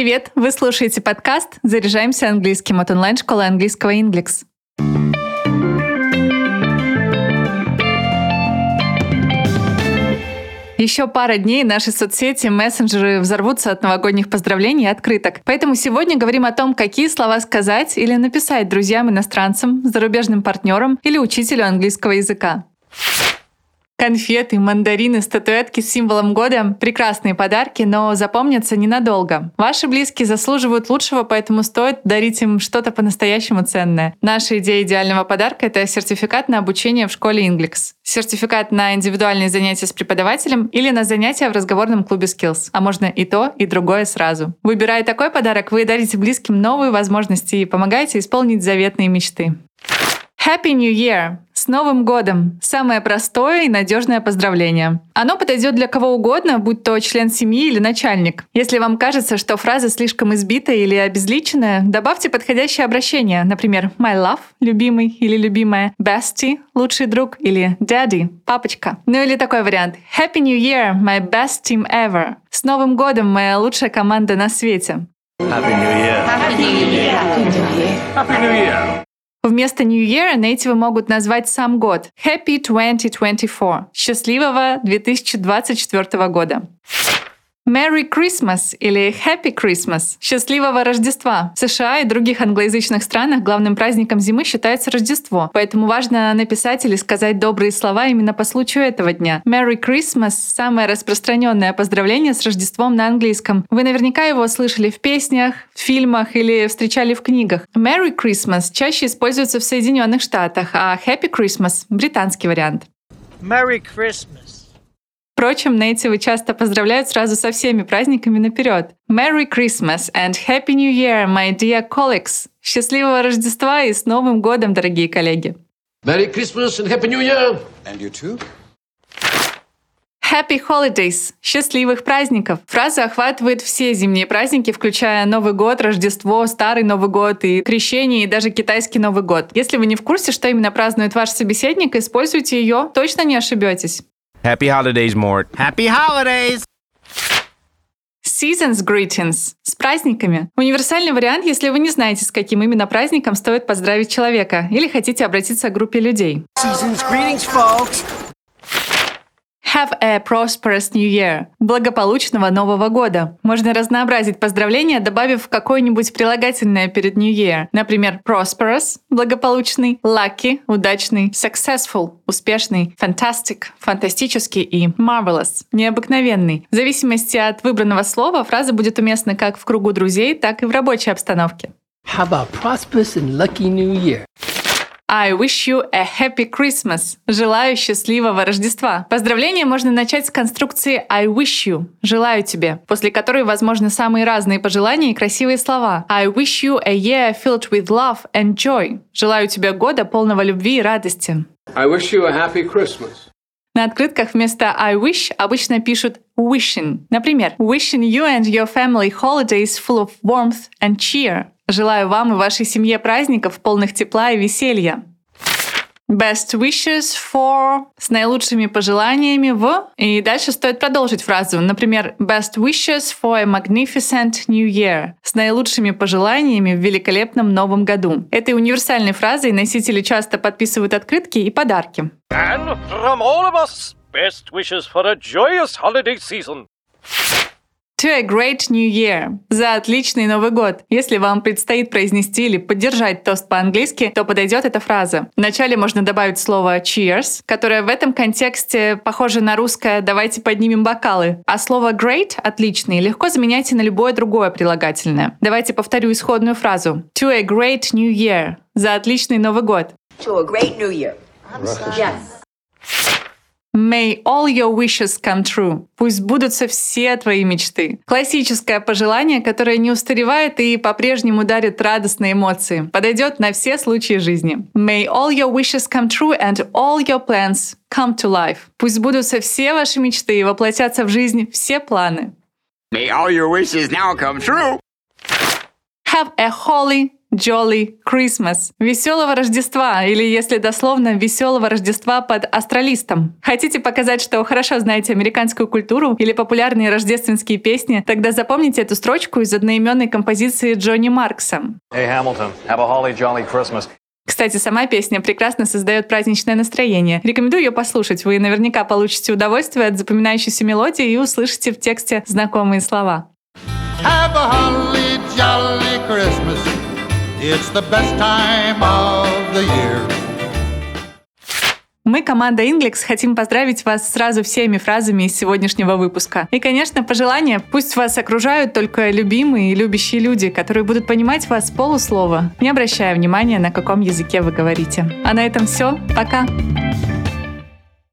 Привет! Вы слушаете подкаст «Заряжаемся английским» от онлайн-школы английского Inglix. Еще пара дней наши соцсети, мессенджеры взорвутся от новогодних поздравлений и открыток. Поэтому сегодня говорим о том, какие слова сказать или написать друзьям-иностранцам, зарубежным партнерам или учителю английского языка. Конфеты, мандарины, статуэтки с символом года — прекрасные подарки, но запомнятся ненадолго. Ваши близкие заслуживают лучшего, поэтому стоит дарить им что-то по-настоящему ценное. Наша идея идеального подарка — это сертификат на обучение в школе Inglix. Сертификат на индивидуальные занятия с преподавателем или на занятия в разговорном клубе Skills. А можно и то, и другое сразу. Выбирая такой подарок, вы дарите близким новые возможности и помогаете исполнить заветные мечты. Happy New Year! С Новым годом! Самое простое и надежное поздравление. Оно подойдет для кого угодно, будь то член семьи или начальник. Если вам кажется, что фраза слишком избитая или обезличенная, добавьте подходящее обращение. Например, my love — любимый или любимая, bestie — лучший друг или daddy — папочка. Ну или такой вариант. Happy New Year, my best team ever. С Новым годом, моя лучшая команда на свете. Happy New Year. Happy New Year. Happy New Year. Happy New Year. Вместо New Year нейтивы могут назвать сам год Happy 2024 – счастливого 2024 года. Merry Christmas или Happy Christmas – счастливого Рождества. В США и других англоязычных странах главным праздником зимы считается Рождество, поэтому важно написать или сказать добрые слова именно по случаю этого дня. Merry Christmas – самое распространенное поздравление с Рождеством на английском. Вы наверняка его слышали в песнях, в фильмах или встречали в книгах. Merry Christmas чаще используется в Соединенных Штатах, а Happy Christmas – британский вариант. Merry Christmas. Впрочем, нейтивы часто поздравляют сразу со всеми праздниками наперед. Merry Christmas and Happy New Year, my dear colleagues! Счастливого Рождества и с Новым годом, дорогие коллеги! Merry Christmas and Happy New Year! And you too? Happy Holidays! Счастливых праздников! Фраза охватывает все зимние праздники, включая Новый год, Рождество, Старый Новый год и Крещение, и даже китайский Новый год. Если вы не в курсе, что именно празднует ваш собеседник, используйте ее, точно не ошибетесь. Happy holidays, Mort. Happy holidays. Seasons Greetings с праздниками. Универсальный вариант, если вы не знаете, с каким именно праздником стоит поздравить человека или хотите обратиться к группе людей. Season's greetings, folks. Have a prosperous New Year. Благополучного Нового года. Можно разнообразить поздравления, добавив какое-нибудь прилагательное перед New Year. Например, prosperous – благополучный, lucky – удачный, successful – успешный, fantastic – фантастический и marvelous – необыкновенный. В зависимости от выбранного слова фраза будет уместна как в кругу друзей, так и в рабочей обстановке. Have a prosperous and lucky new year. I wish you a happy Christmas. Желаю счастливого Рождества. Поздравление можно начать с конструкции I wish you. Желаю тебе, после которой возможны самые разные пожелания и красивые слова. I wish you a year filled with love and joy. Желаю тебе года полного любви и радости. I wish you a happy Christmas. На открытках вместо I wish обычно пишут wishing. Например, wishing you and your family holidays full of warmth and cheer. Желаю вам и вашей семье праздников, полных тепла и веселья. Best wishes for с наилучшими пожеланиями в и дальше стоит продолжить фразу. Например, best wishes for a magnificent new year с наилучшими пожеланиями в великолепном новом году. Этой универсальной фразой носители часто подписывают открытки и подарки. And from all of us, best wishes for a joyous holiday season. To a great new year. За отличный Новый год. Если вам предстоит произнести или поддержать тост по-английски, то подойдет эта фраза. Вначале можно добавить слово cheers, которое в этом контексте похоже на русское «давайте поднимем бокалы». А слово great — отличный легко заменяйте на любое другое прилагательное. Давайте повторю исходную фразу. To a great new year. За отличный Новый год. To a great new year. Yes. May all your wishes come true. Пусть сбудутся все твои мечты. Классическое пожелание, которое не устаревает и по-прежнему дарит радостные эмоции. Подойдет на все случаи жизни. May all your wishes come true and all your plans come to life. Пусть сбудутся все ваши мечты и воплотятся в жизнь все планы. May all your wishes now come true. Have a holy Jolly Christmas. Веселого Рождества, или если дословно, веселого Рождества под астралистом. Хотите показать, что хорошо знаете американскую культуру или популярные рождественские песни, тогда запомните эту строчку из одноименной композиции Джонни Маркса. Hey Hamilton, have a holly jolly Christmas. Кстати, сама песня прекрасно создает праздничное настроение. Рекомендую ее послушать. Вы наверняка получите удовольствие от запоминающейся мелодии и услышите в тексте знакомые слова. Have a holly jolly Christmas. It's the best time of the year. Мы, команда Inglix, хотим поздравить вас сразу всеми фразами из сегодняшнего выпуска. И, конечно, пожелание, пусть вас окружают только любимые и любящие люди, которые будут понимать вас полуслова, не обращая внимания, на каком языке вы говорите. А на этом все. Пока!